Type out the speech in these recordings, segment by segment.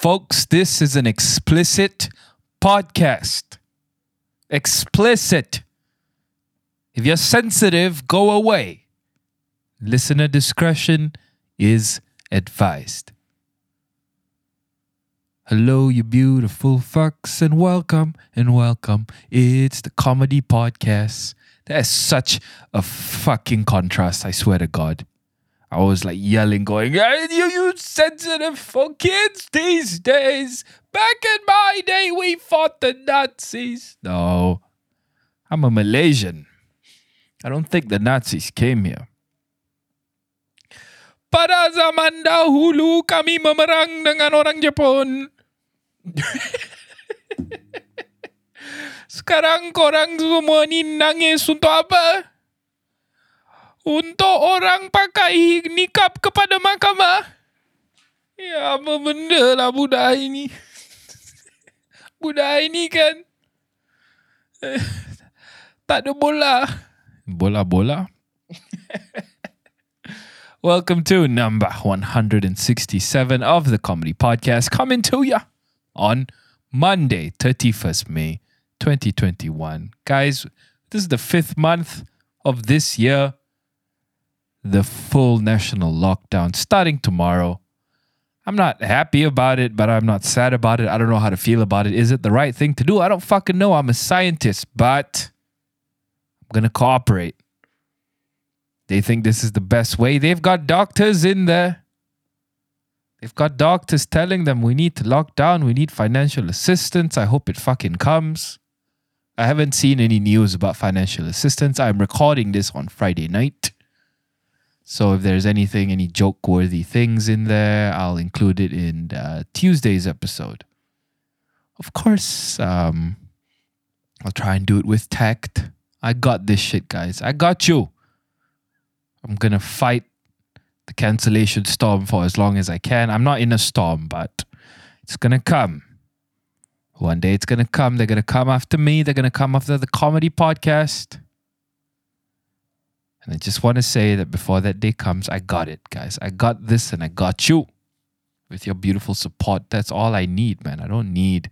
Folks, this is an explicit podcast. Explicit. If you're sensitive, go away. Listener discretion is advised. Hello, you beautiful fucks, and welcome and welcome. It's the comedy podcast. That's such a fucking contrast, I swear to God. I was like yelling, going, "Hey, you, you sensitive for kids these days. Back in my day, we fought the Nazis. No, I'm a Malaysian. I don't think the Nazis came here. Pada zaman dahulu kami memerang dengan orang Jepun. Sekarang korang semua ni nangis untuk apa? Untuk orang pakai nikab kepada mahkamah? Ya apa benda lah budak ini. budak ini kan eh, tak ada bola. Bola-bola? Welcome to number 167 of the Comedy Podcast, coming to ya on Monday, 31st May 2021. Guys, this is the fifth month of this year. The full national lockdown starting tomorrow. I'm not happy about it, but I'm not sad about it. I don't know how to feel about it. Is it the right thing to do? I don't fucking know. I'm a scientist, but I'm going to cooperate. They think this is the best way. They've got doctors in there. They've got doctors telling them we need to lock down, we need financial assistance. I hope it fucking comes. I haven't seen any news about financial assistance. I'm recording this on Friday night. So if there's anything, any joke worthy things in there, I'll include it in uh, Tuesday's episode. Of course, um, I'll try and do it with tact. I got this shit, guys. I got you. I'm gonna fight the cancellation storm for as long as I can. I'm not in a storm, but it's gonna come. One day it's gonna come. They're gonna come after me. They're gonna come after the comedy podcast. And I just want to say that before that day comes, I got it, guys. I got this and I got you with your beautiful support. That's all I need, man. I don't need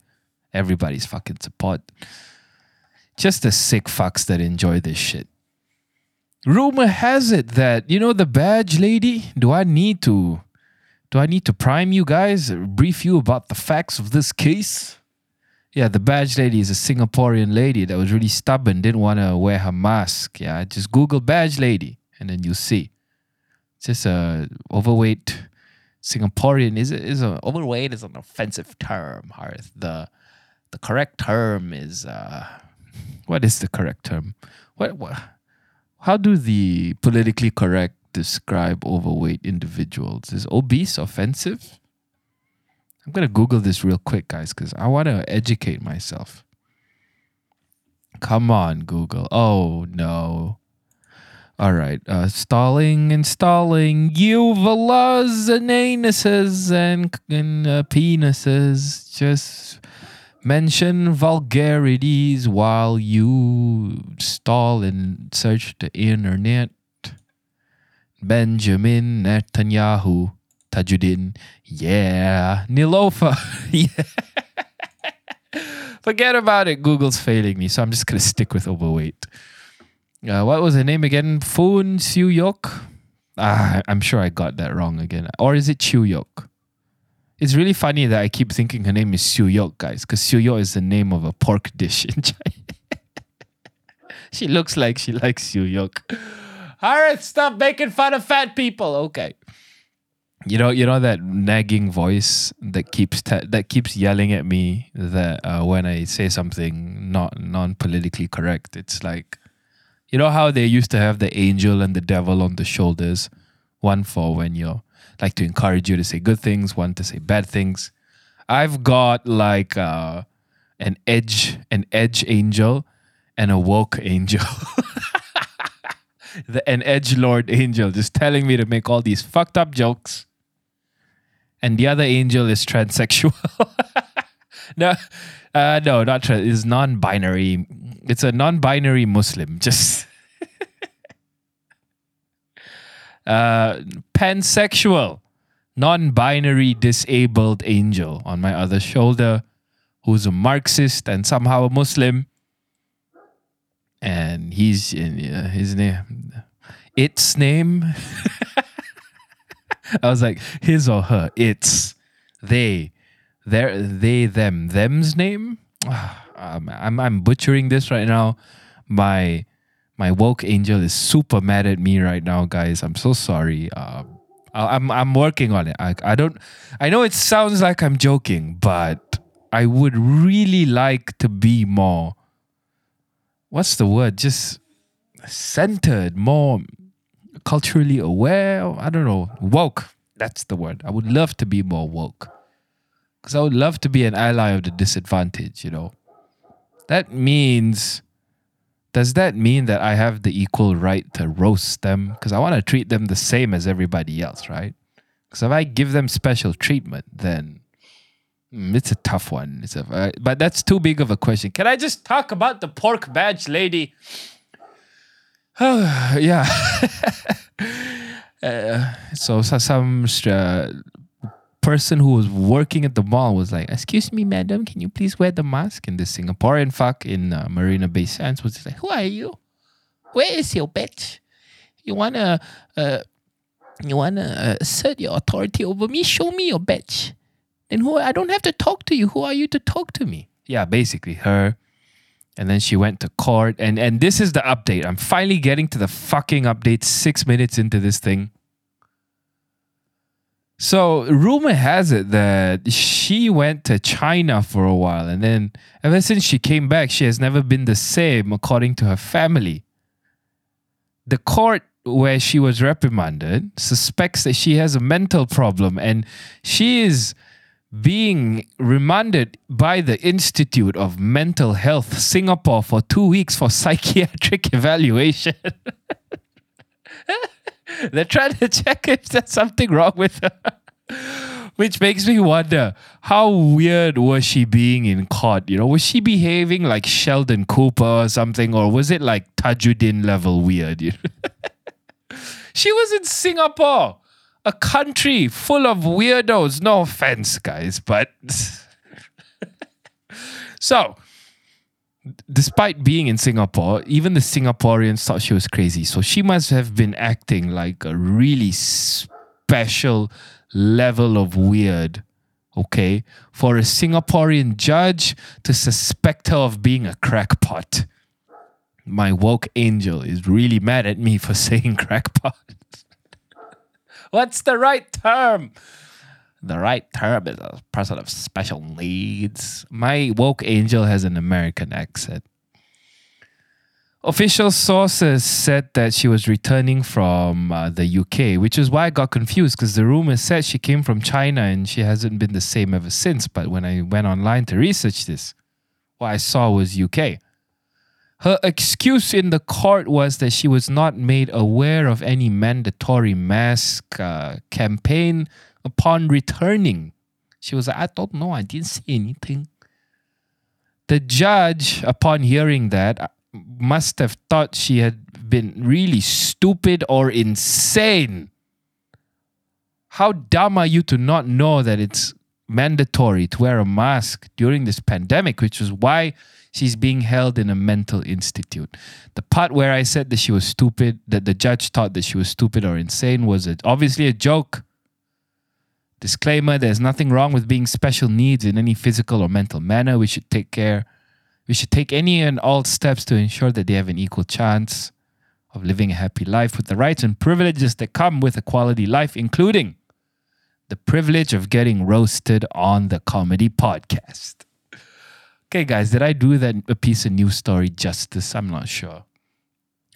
everybody's fucking support. Just the sick fucks that enjoy this shit. Rumor has it that, you know, the badge lady, do I need to do I need to prime you guys, brief you about the facts of this case? Yeah, the badge lady is a Singaporean lady that was really stubborn, didn't want to wear her mask. Yeah, just Google badge lady and then you'll see. It's just a overweight Singaporean. Is it is a overweight is an offensive term, Harith. The the correct term is uh what is the correct term? What what how do the politically correct describe overweight individuals? Is obese offensive? I'm gonna Google this real quick, guys, because I want to educate myself. Come on, Google. Oh no. All right. Uh, stalling, installing uvulas and anuses and, and uh, penises. Just mention vulgarities while you stall and search the internet. Benjamin Netanyahu Tajuddin. Yeah. Neelofa. yeah. Forget about it. Google's failing me, so I'm just gonna stick with overweight. Uh, what was her name again? Foon Siu Yok. Ah, I'm sure I got that wrong again. Or is it Chiu Yok? It's really funny that I keep thinking her name is Siu Yok, guys, because Siu Yok is the name of a pork dish in China. she looks like she likes Siu Yok. All right, stop making fun of fat people. Okay. You know, you know that nagging voice that keeps te- that keeps yelling at me that uh, when I say something not non politically correct, it's like, you know how they used to have the angel and the devil on the shoulders, one for when you're like to encourage you to say good things, one to say bad things. I've got like uh, an edge, an edge angel, and a woke angel. the, an edge lord angel just telling me to make all these fucked up jokes and the other angel is transsexual. no, uh, no, not trans. Is non-binary. It's a non-binary Muslim. Just uh, pansexual. non binary disabled angel on my other shoulder who's a Marxist and somehow a Muslim. And he's in uh, his name, its name. I was like, his or her, it's, they, their, they, them, them's name. Um, I'm, I'm butchering this right now. My, my woke angel is super mad at me right now, guys. I'm so sorry. Um, I'm I'm working on it. I I don't I know it sounds like I'm joking, but I would really like to be more what's the word? Just centered, more culturally aware. I don't know. Woke. That's the word. I would love to be more woke. Because I would love to be an ally of the disadvantaged, you know. That means does that mean that I have the equal right to roast them? Because I want to treat them the same as everybody else, right? Because if I give them special treatment, then mm, it's a tough one. It's a, uh, but that's too big of a question. Can I just talk about the pork badge lady? yeah. uh, so, so some person who was working at the mall was like, "Excuse me, madam, can you please wear the mask?" And the Singaporean fuck in uh, Marina Bay Sands was just like, "Who are you? Where is your badge? You wanna, uh, you wanna uh, assert your authority over me? Show me your badge. Then who? I don't have to talk to you. Who are you to talk to me?" Yeah, basically her. And then she went to court, and and this is the update. I'm finally getting to the fucking update. Six minutes into this thing so rumor has it that she went to China for a while and then ever since she came back she has never been the same according to her family. The court where she was reprimanded suspects that she has a mental problem and she is being remanded by the Institute of Mental Health Singapore for 2 weeks for psychiatric evaluation. They're trying to check if there's something wrong with her. Which makes me wonder how weird was she being in court? You know, was she behaving like Sheldon Cooper or something, or was it like Tajuddin level weird? She was in Singapore, a country full of weirdos. No offense, guys, but so despite being in Singapore, even the Singaporeans thought she was crazy. So she must have been acting like a really special level of weird, okay, for a Singaporean judge to suspect her of being a crackpot. My woke angel is really mad at me for saying crackpot. What's the right term? the right term is a person of special needs. My woke angel has an American accent. Official sources said that she was returning from uh, the UK, which is why I got confused because the rumor said she came from China and she hasn't been the same ever since. But when I went online to research this, what I saw was UK. Her excuse in the court was that she was not made aware of any mandatory mask uh, campaign upon returning. She was like, I don't know, I didn't see anything. The judge, upon hearing that, uh, must have thought she had been really stupid or insane. How dumb are you to not know that it's mandatory to wear a mask during this pandemic, which is why she's being held in a mental institute. The part where I said that she was stupid, that the judge thought that she was stupid or insane, was it obviously a joke. Disclaimer there's nothing wrong with being special needs in any physical or mental manner. We should take care. We should take any and all steps to ensure that they have an equal chance of living a happy life with the rights and privileges that come with a quality life, including the privilege of getting roasted on the comedy podcast. Okay, guys, did I do that a piece of news story justice? I'm not sure.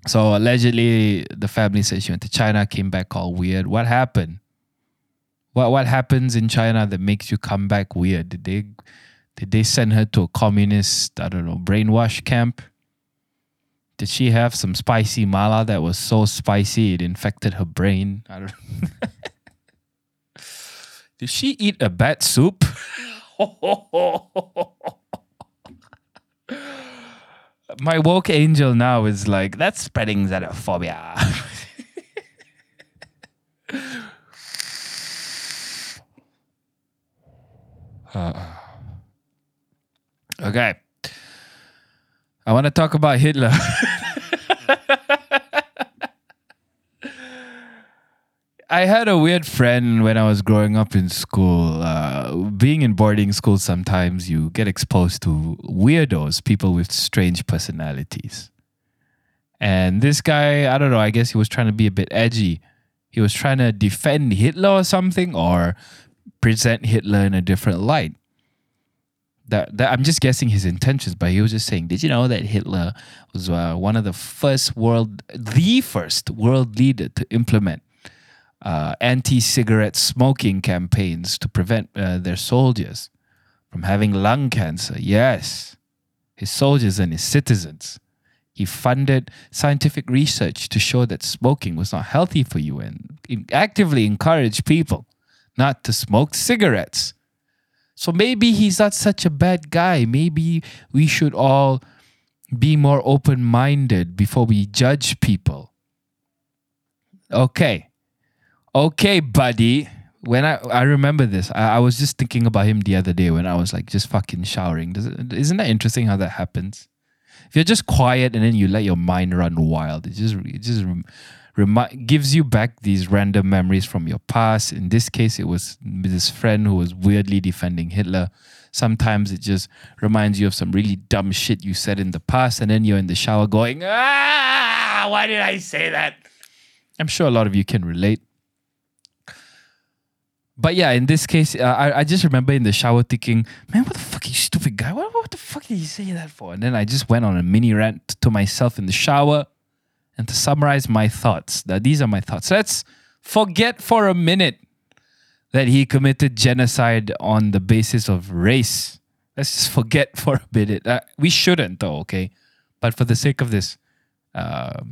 So allegedly, the family said she went to China, came back all weird. What happened? What what happens in China that makes you come back weird? Did they did they send her to a communist, I don't know, brainwash camp? Did she have some spicy mala that was so spicy it infected her brain? I don't Did she eat a bat soup? my woke angel now is like that's spreading xenophobia. uh, okay, I want to talk about Hitler. I had a weird friend when I was growing up in school. Uh, being in boarding school, sometimes you get exposed to weirdos, people with strange personalities. And this guy, I don't know, I guess he was trying to be a bit edgy. He was trying to defend Hitler or something or present Hitler in a different light. That, that I'm just guessing his intentions, but he was just saying, Did you know that Hitler was uh, one of the first world, the first world leader to implement uh, anti cigarette smoking campaigns to prevent uh, their soldiers from having lung cancer? Yes, his soldiers and his citizens. He funded scientific research to show that smoking was not healthy for you and actively encouraged people not to smoke cigarettes. So maybe he's not such a bad guy. Maybe we should all be more open minded before we judge people. Okay. Okay, buddy. When I I remember this, I, I was just thinking about him the other day when I was like just fucking showering. Does it, isn't that interesting how that happens? If you're just quiet and then you let your mind run wild, it just it just remi- gives you back these random memories from your past. In this case, it was this friend who was weirdly defending Hitler. Sometimes it just reminds you of some really dumb shit you said in the past, and then you're in the shower going, "Ah, why did I say that?" I'm sure a lot of you can relate. But yeah, in this case, uh, I, I just remember in the shower thinking, man, what the fuck, you stupid guy? What, what the fuck did you say that for? And then I just went on a mini rant to myself in the shower. And to summarize my thoughts, that these are my thoughts. Let's forget for a minute that he committed genocide on the basis of race. Let's just forget for a minute. Uh, we shouldn't, though, okay? But for the sake of this uh,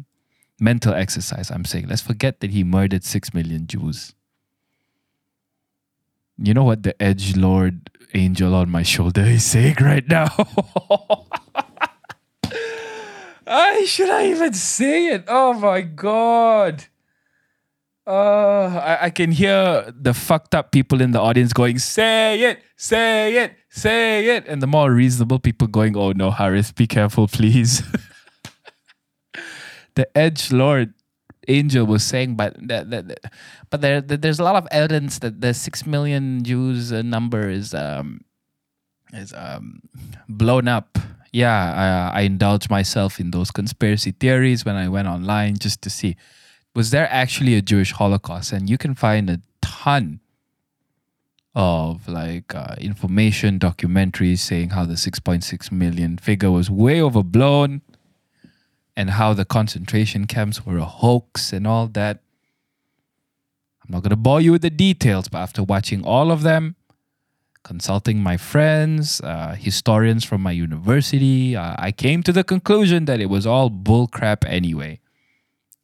mental exercise, I'm saying let's forget that he murdered six million Jews. You know what the edge lord angel on my shoulder is saying right now? I should I even say it? Oh my god. Uh, I, I can hear the fucked up people in the audience going, say it, say it, say it. And the more reasonable people going, oh no, Harith, be careful, please. the edge lord angel was saying, but that, that, but there, there's a lot of evidence that the six million Jews uh, number is um is um blown up. Yeah, I, I indulged myself in those conspiracy theories when I went online just to see was there actually a Jewish Holocaust, and you can find a ton of like uh, information documentaries saying how the 6.6 million figure was way overblown and how the concentration camps were a hoax and all that. I'm not going to bore you with the details, but after watching all of them, consulting my friends, uh, historians from my university, uh, I came to the conclusion that it was all bullcrap anyway.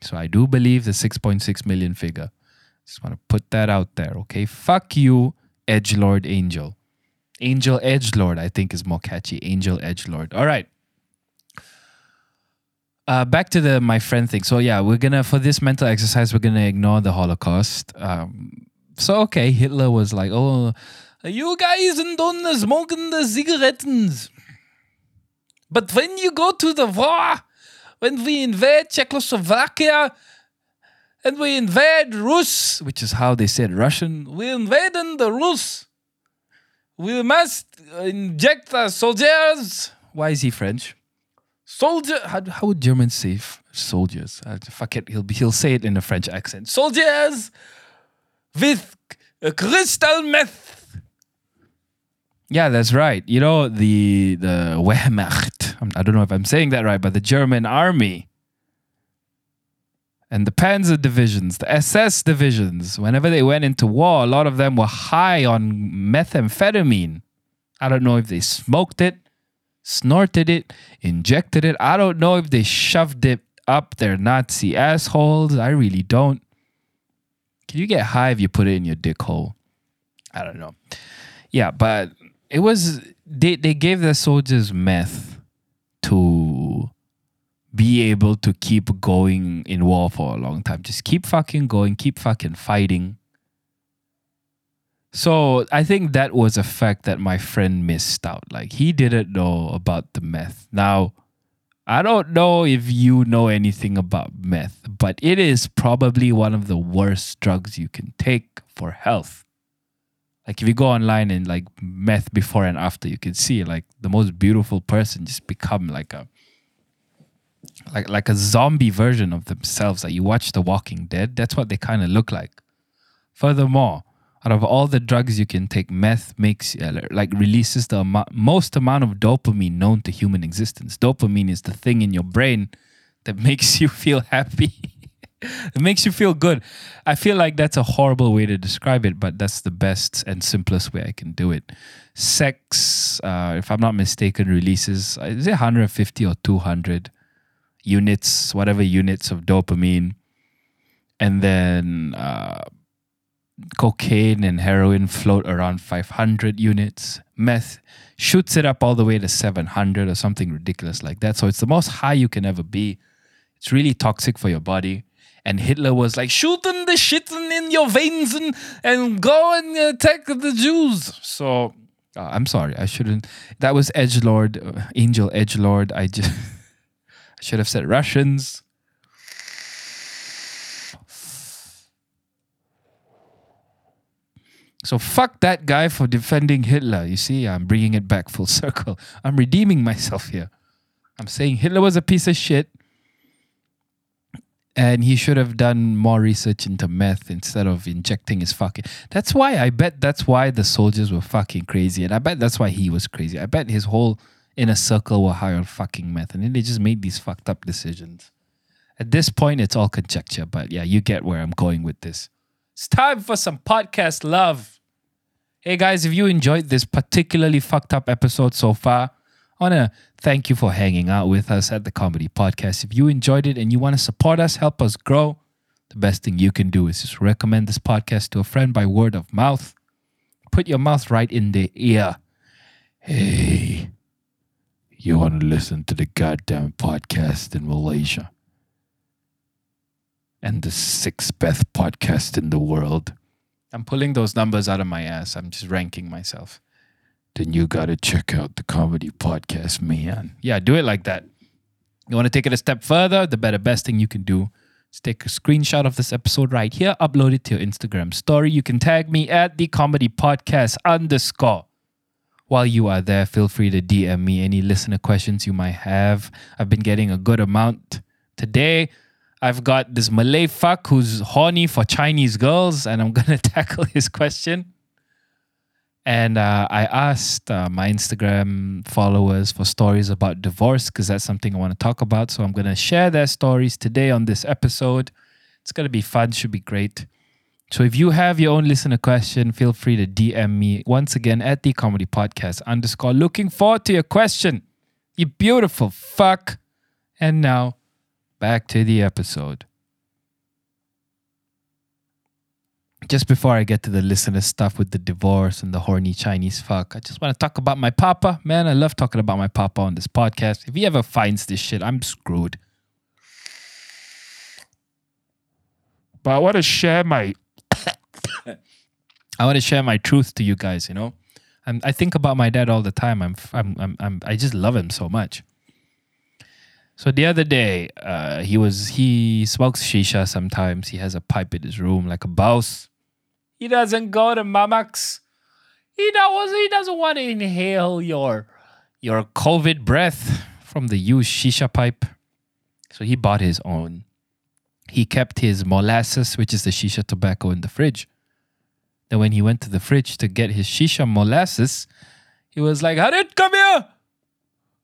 So I do believe the 6.6 million figure. Just want to put that out there, okay? Fuck you, Edgelord Angel. Angel Edgelord, I think, is more catchy. Angel Edgelord. All right. Uh, back to the my friend thing. So yeah, we're gonna for this mental exercise, we're gonna ignore the Holocaust. Um, so okay, Hitler was like, "Oh, you guys don't smoking the cigarettes." But when you go to the war, when we invade Czechoslovakia and we invade Rus, which is how they said Russian, we invading the Rus. We must inject the soldiers. Why is he French? Soldier. How, how would Germans say f- soldiers? Uh, fuck it. He'll be, he'll say it in a French accent. Soldiers with crystal meth. Yeah, that's right. You know the the Wehrmacht. I don't know if I'm saying that right, but the German army and the Panzer divisions, the SS divisions, whenever they went into war, a lot of them were high on methamphetamine. I don't know if they smoked it snorted it, injected it. I don't know if they shoved it up their Nazi assholes. I really don't. Can you get high if you put it in your dick hole? I don't know. Yeah, but it was they they gave the soldiers meth to be able to keep going in war for a long time. Just keep fucking going, keep fucking fighting. So I think that was a fact that my friend missed out. Like he didn't know about the meth. Now, I don't know if you know anything about meth, but it is probably one of the worst drugs you can take for health. Like if you go online and like meth before and after, you can see like the most beautiful person just become like a like like a zombie version of themselves. Like you watch The Walking Dead, that's what they kind of look like. Furthermore, out of all the drugs you can take, meth makes uh, like releases the most amount of dopamine known to human existence. Dopamine is the thing in your brain that makes you feel happy. it makes you feel good. I feel like that's a horrible way to describe it, but that's the best and simplest way I can do it. Sex, uh, if I'm not mistaken, releases uh, is it 150 or 200 units, whatever units of dopamine, and then. Uh, cocaine and heroin float around 500 units. Meth shoots it up all the way to 700 or something ridiculous like that. So it's the most high you can ever be. It's really toxic for your body. And Hitler was like, shooting the shit in your veins and, and go and attack the Jews. So uh, I'm sorry, I shouldn't. That was Edge Lord, uh, Angel Edge Lord. I just I should have said Russians. So fuck that guy for defending Hitler. You see, I'm bringing it back full circle. I'm redeeming myself here. I'm saying Hitler was a piece of shit. And he should have done more research into meth instead of injecting his fucking. That's why I bet that's why the soldiers were fucking crazy. And I bet that's why he was crazy. I bet his whole inner circle were high on fucking meth. And then they just made these fucked up decisions. At this point, it's all conjecture. But yeah, you get where I'm going with this. It's time for some podcast love. Hey guys, if you enjoyed this particularly fucked up episode so far, I want to thank you for hanging out with us at the Comedy Podcast. If you enjoyed it and you want to support us, help us grow, the best thing you can do is just recommend this podcast to a friend by word of mouth. Put your mouth right in their ear. Hey, you want to listen to the goddamn podcast in Malaysia? And the sixth best podcast in the world. I'm pulling those numbers out of my ass. I'm just ranking myself. Then you got to check out the comedy podcast, man. Yeah, do it like that. You want to take it a step further? The better, best thing you can do is take a screenshot of this episode right here, upload it to your Instagram story. You can tag me at the comedy podcast underscore. While you are there, feel free to DM me any listener questions you might have. I've been getting a good amount today. I've got this Malay fuck who's horny for Chinese girls, and I'm gonna tackle his question. And uh, I asked uh, my Instagram followers for stories about divorce because that's something I want to talk about. So I'm gonna share their stories today on this episode. It's gonna be fun, should be great. So if you have your own listener question, feel free to DM me once again at the comedy podcast underscore. Looking forward to your question. You beautiful fuck. And now back to the episode. Just before I get to the listener stuff with the divorce and the horny Chinese fuck, I just want to talk about my papa. Man, I love talking about my papa on this podcast. If he ever finds this shit, I'm screwed. But I want to share my I want to share my truth to you guys, you know? I'm, I think about my dad all the time. I'm, I'm, I'm, I'm, I just love him so much. So the other day, uh, he was he smokes shisha sometimes. He has a pipe in his room like a boss. He doesn't go to Mamaks. He doesn't he doesn't want to inhale your your COVID breath from the used shisha pipe. So he bought his own. He kept his molasses, which is the shisha tobacco, in the fridge. Then when he went to the fridge to get his shisha molasses, he was like, Harith, come here.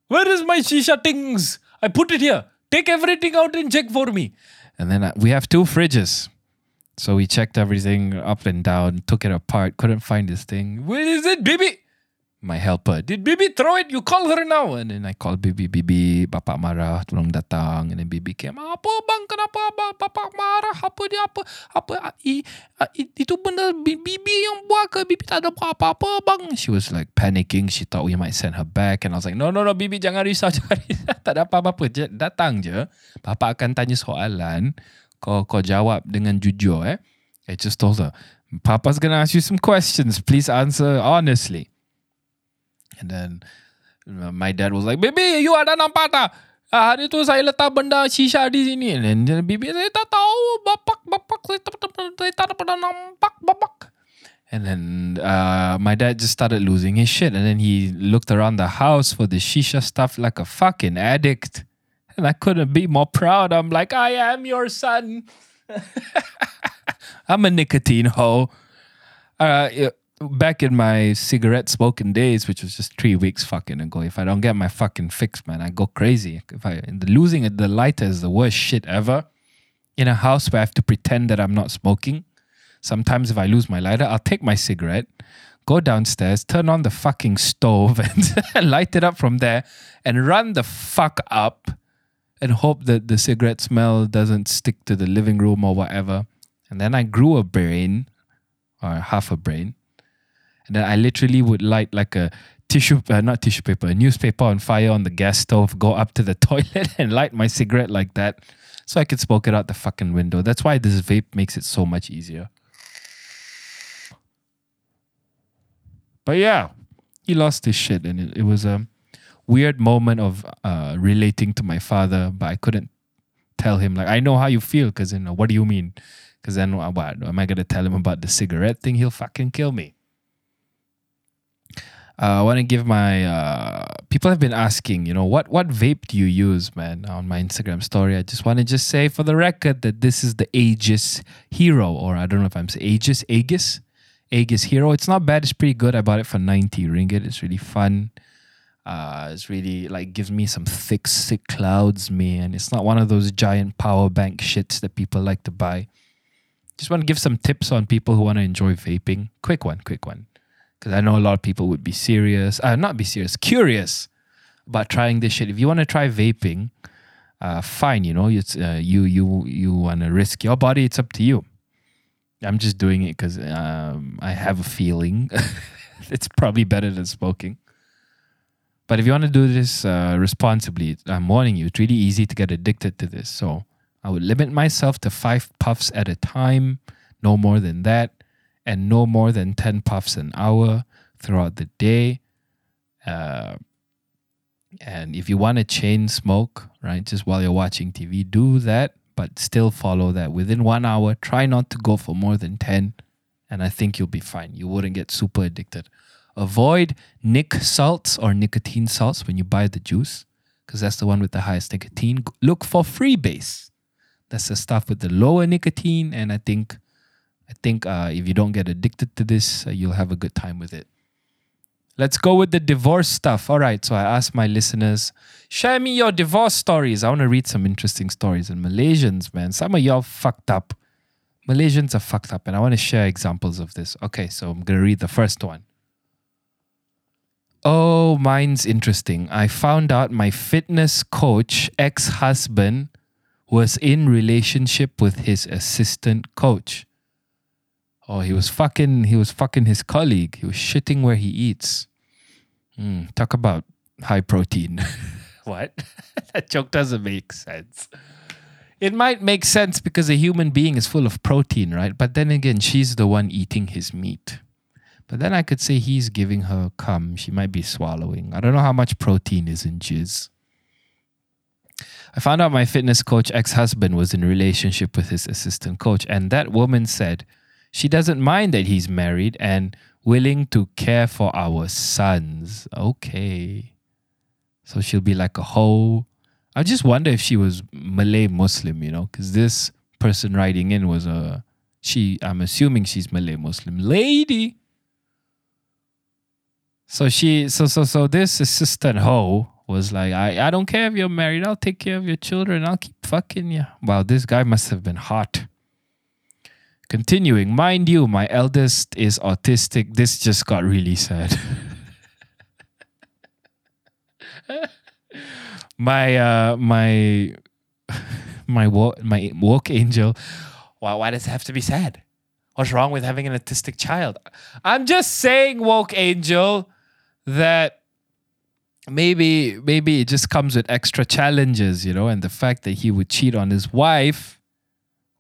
Where is my shisha things? I put it here. Take everything out and check for me. And then uh, we have two fridges. So we checked everything up and down, took it apart, couldn't find this thing. Where is it, Bibi? My helper. Did Bibi throw it? You call her now. And then I called Bibi. Bibi, bapak marah, tolong datang. And then Bibi came, apa bang, kenapa bang? Bapak marah, apa dia, apa, apa, i, i, itu benda Bibi yang buat ke? Bibi tak ada apa-apa bang. She was like panicking. She thought we might send her back. And I was like, no, no, no, Bibi jangan risau, jangan risau. tak ada apa-apa. Datang je. Bapak akan tanya soalan. Kau, kau jawab dengan jujur eh. I just told her, Papa's gonna ask you some questions. Please answer honestly. And then my dad was like, Bibi, you ada nampak tak? Ah, hari tu saya letak benda shisha di sini. And then bibi saya tak tahu. Bapak, bapak, saya tak, saya tak pernah nampak, bapak. And then uh, my dad just started losing his shit. And then he looked around the house for the shisha stuff like a fucking addict. And I couldn't be more proud. I'm like, I am your son. I'm a nicotine hoe. Uh, back in my cigarette smoking days, which was just three weeks fucking ago, if I don't get my fucking fix, man, I go crazy. If I losing the lighter is the worst shit ever. In a house where I have to pretend that I'm not smoking. Sometimes if I lose my lighter, I'll take my cigarette, go downstairs, turn on the fucking stove and light it up from there and run the fuck up and hope that the cigarette smell doesn't stick to the living room or whatever. And then I grew a brain or half a brain then I literally would light like a tissue, uh, not tissue paper, a newspaper on fire on the gas stove, go up to the toilet and light my cigarette like that so I could smoke it out the fucking window. That's why this vape makes it so much easier. But yeah, he lost his shit and it, it was a weird moment of uh, relating to my father, but I couldn't tell him like I know how you feel because you know what do you mean? Because then what am I gonna tell him about the cigarette thing? He'll fucking kill me. Uh, I want to give my uh, people have been asking, you know, what what vape do you use, man, on my Instagram story. I just want to just say for the record that this is the Aegis Hero, or I don't know if I'm saying Aegis, Aegis, Aegis Hero. It's not bad. It's pretty good. I bought it for ninety ringgit. It's really fun. Uh, it's really like gives me some thick, sick clouds, man. It's not one of those giant power bank shits that people like to buy. Just want to give some tips on people who want to enjoy vaping. Quick one, quick one because I know a lot of people would be serious, uh, not be serious, curious about trying this shit. If you want to try vaping, uh, fine, you know, it's uh, you you you want to risk your body. It's up to you. I'm just doing it because um, I have a feeling it's probably better than smoking. But if you want to do this uh, responsibly, I'm warning you, it's really easy to get addicted to this. So I would limit myself to five puffs at a time, no more than that and no more than 10 puffs an hour throughout the day. Uh, and if you want to chain smoke, right, just while you're watching TV, do that, but still follow that. Within one hour, try not to go for more than 10, and I think you'll be fine. You wouldn't get super addicted. Avoid nic salts or nicotine salts when you buy the juice, because that's the one with the highest nicotine. Look for freebase. That's the stuff with the lower nicotine, and I think I think uh, if you don't get addicted to this, uh, you'll have a good time with it. Let's go with the divorce stuff. All right. So I asked my listeners, share me your divorce stories. I want to read some interesting stories. And Malaysians, man, some of y'all fucked up. Malaysians are fucked up. And I want to share examples of this. Okay. So I'm going to read the first one. Oh, mine's interesting. I found out my fitness coach, ex husband, was in relationship with his assistant coach. Oh, he was fucking. He was fucking his colleague. He was shitting where he eats. Mm, talk about high protein. what? that joke doesn't make sense. It might make sense because a human being is full of protein, right? But then again, she's the one eating his meat. But then I could say he's giving her cum. She might be swallowing. I don't know how much protein is in jizz. I found out my fitness coach ex husband was in relationship with his assistant coach, and that woman said she doesn't mind that he's married and willing to care for our sons. Okay. So she'll be like a whole. I just wonder if she was Malay Muslim, you know, because this person writing in was a. She, I'm assuming she's Malay Muslim lady. So she, so so so this assistant hoe was like, I, I don't care if you're married. I'll take care of your children. I'll keep fucking you. Wow, this guy must have been hot. Continuing, mind you, my eldest is autistic. This just got really sad. my uh my my walk my walk angel. Why why does it have to be sad? What's wrong with having an autistic child? I'm just saying, woke angel, that maybe maybe it just comes with extra challenges, you know, and the fact that he would cheat on his wife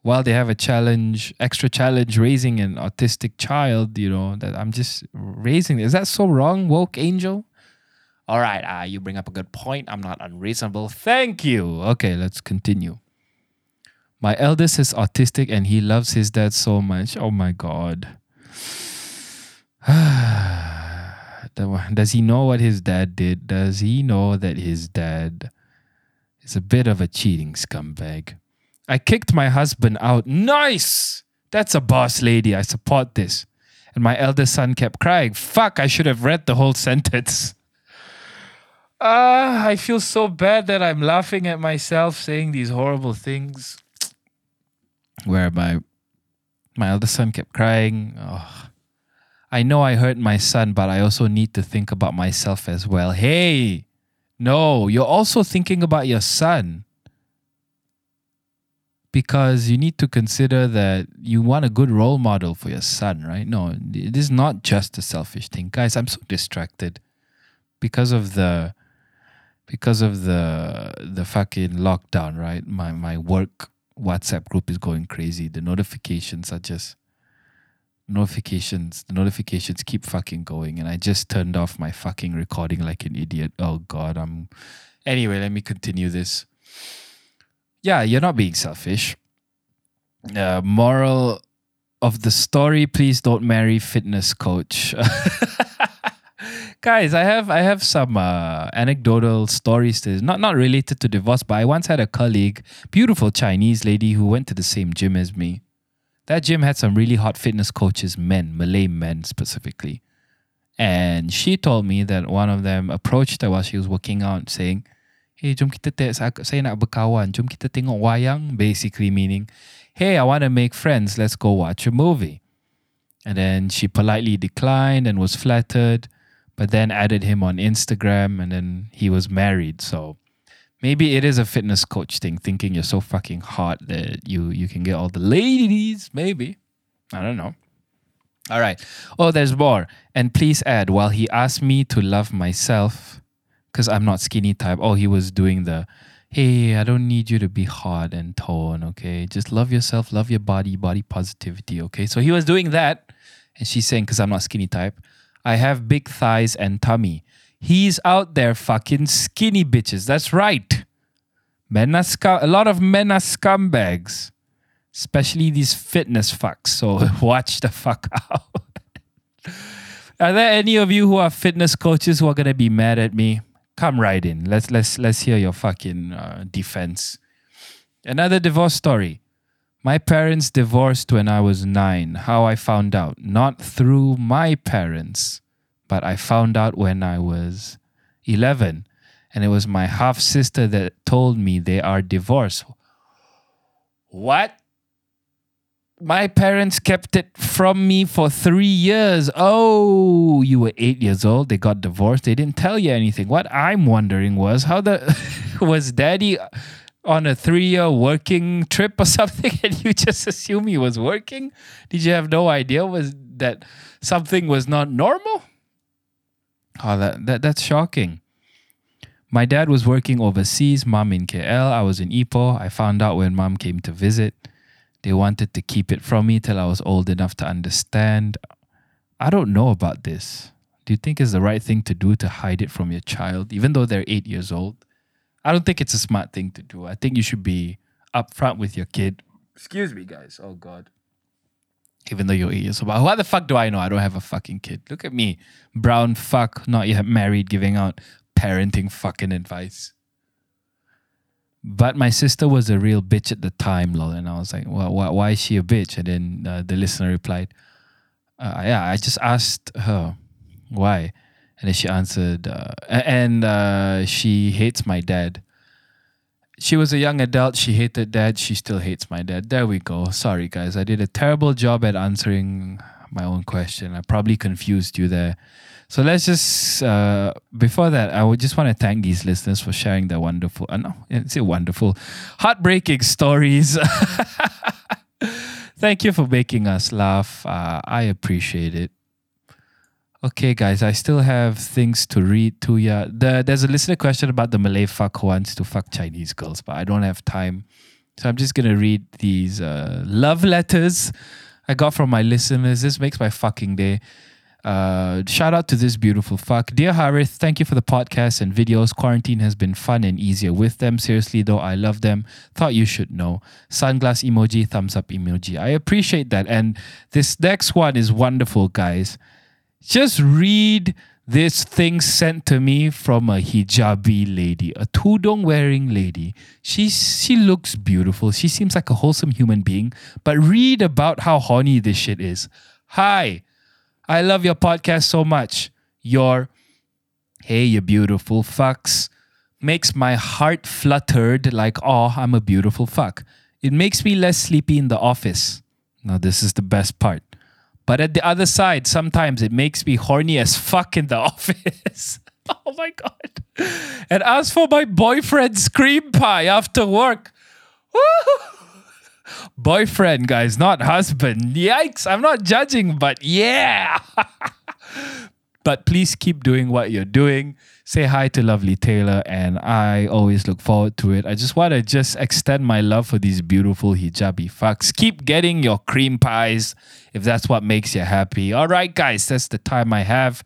while they have a challenge, extra challenge raising an autistic child, you know, that I'm just raising. Is that so wrong, woke angel? All right, uh, you bring up a good point. I'm not unreasonable. Thank you. Okay, let's continue. My eldest is autistic and he loves his dad so much. Oh my God. Does he know what his dad did? Does he know that his dad is a bit of a cheating scumbag? I kicked my husband out. Nice! That's a boss lady. I support this. And my eldest son kept crying. Fuck, I should have read the whole sentence. Ah, I feel so bad that I'm laughing at myself saying these horrible things. Where my my eldest son kept crying. Oh, I know I hurt my son, but I also need to think about myself as well. Hey, no, you're also thinking about your son because you need to consider that you want a good role model for your son, right? No, it is not just a selfish thing. Guys, I'm so distracted because of the because of the the fucking lockdown, right? My my work WhatsApp group is going crazy. The notifications are just notifications. The notifications keep fucking going and I just turned off my fucking recording like an idiot. Oh god, I'm Anyway, let me continue this yeah, you're not being selfish. Uh, moral of the story: Please don't marry fitness coach. Guys, I have I have some uh, anecdotal stories. To, not not related to divorce, but I once had a colleague, beautiful Chinese lady who went to the same gym as me. That gym had some really hot fitness coaches, men, Malay men specifically. And she told me that one of them approached her while she was working out, saying, hey jom kita te- saya nak berkawan. Jom kita tengok wayang basically meaning hey I want to make friends. Let's go watch a movie. And then she politely declined and was flattered but then added him on Instagram and then he was married. So maybe it is a fitness coach thing thinking you're so fucking hot that you you can get all the ladies maybe. I don't know. All right. Oh, there's more. And please add, while he asked me to love myself, because I'm not skinny type. Oh, he was doing the, hey, I don't need you to be hot and tone, okay? Just love yourself, love your body, body positivity, okay? So he was doing that. And she's saying, because I'm not skinny type, I have big thighs and tummy. He's out there fucking skinny bitches. That's right. Men are scum- a lot of men are scumbags, especially these fitness fucks. So watch the fuck out. are there any of you who are fitness coaches who are gonna be mad at me? Come right in. Let's let's let's hear your fucking uh, defense. Another divorce story. My parents divorced when I was nine. How I found out? Not through my parents, but I found out when I was 11. And it was my half sister that told me they are divorced. What? My parents kept it from me for three years. Oh, you were eight years old. They got divorced. They didn't tell you anything. What I'm wondering was how the was daddy on a three year working trip or something and you just assume he was working? Did you have no idea was that something was not normal? Oh, that, that that's shocking. My dad was working overseas, mom in KL. I was in Ipoh. I found out when mom came to visit. They wanted to keep it from me till I was old enough to understand. I don't know about this. Do you think it's the right thing to do to hide it from your child, even though they're eight years old? I don't think it's a smart thing to do. I think you should be upfront with your kid. Excuse me, guys. Oh, God. Even though you're eight years old. But what the fuck do I know? I don't have a fucking kid. Look at me. Brown fuck, not yet married, giving out parenting fucking advice. But my sister was a real bitch at the time, lol. And I was like, well, why, why is she a bitch? And then uh, the listener replied, uh, yeah, I just asked her why. And then she answered, uh, and uh, she hates my dad. She was a young adult. She hated dad. She still hates my dad. There we go. Sorry, guys. I did a terrible job at answering my own question. I probably confused you there. So let's just uh, before that, I would just want to thank these listeners for sharing their wonderful, uh, no, it's a wonderful, heartbreaking stories. thank you for making us laugh. Uh, I appreciate it. Okay, guys, I still have things to read to you. The, there's a listener question about the Malay fuck who wants to fuck Chinese girls, but I don't have time So I'm just gonna read these uh, love letters I got from my listeners. This makes my fucking day. Uh, shout out to this beautiful fuck. Dear Harith, thank you for the podcast and videos. Quarantine has been fun and easier with them. Seriously, though, I love them. Thought you should know. Sunglass emoji, thumbs up emoji. I appreciate that. And this next one is wonderful, guys. Just read this thing sent to me from a hijabi lady, a tudong wearing lady. She she looks beautiful. She seems like a wholesome human being. But read about how horny this shit is. Hi, I love your podcast so much. Your hey, you beautiful fucks makes my heart fluttered like oh, I'm a beautiful fuck. It makes me less sleepy in the office. Now this is the best part. But at the other side, sometimes it makes me horny as fuck in the office. oh my God. And as for my boyfriend's cream pie after work, boyfriend, guys, not husband. Yikes. I'm not judging, but yeah. but please keep doing what you're doing say hi to lovely Taylor, and I always look forward to it. I just want to just extend my love for these beautiful hijabi fucks. Keep getting your cream pies if that's what makes you happy. All right, guys, that's the time I have.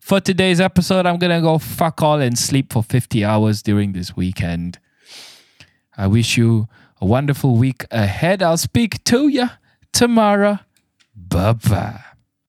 For today's episode, I'm going to go fuck all and sleep for 50 hours during this weekend. I wish you a wonderful week ahead. I'll speak to you tomorrow. Bye bye.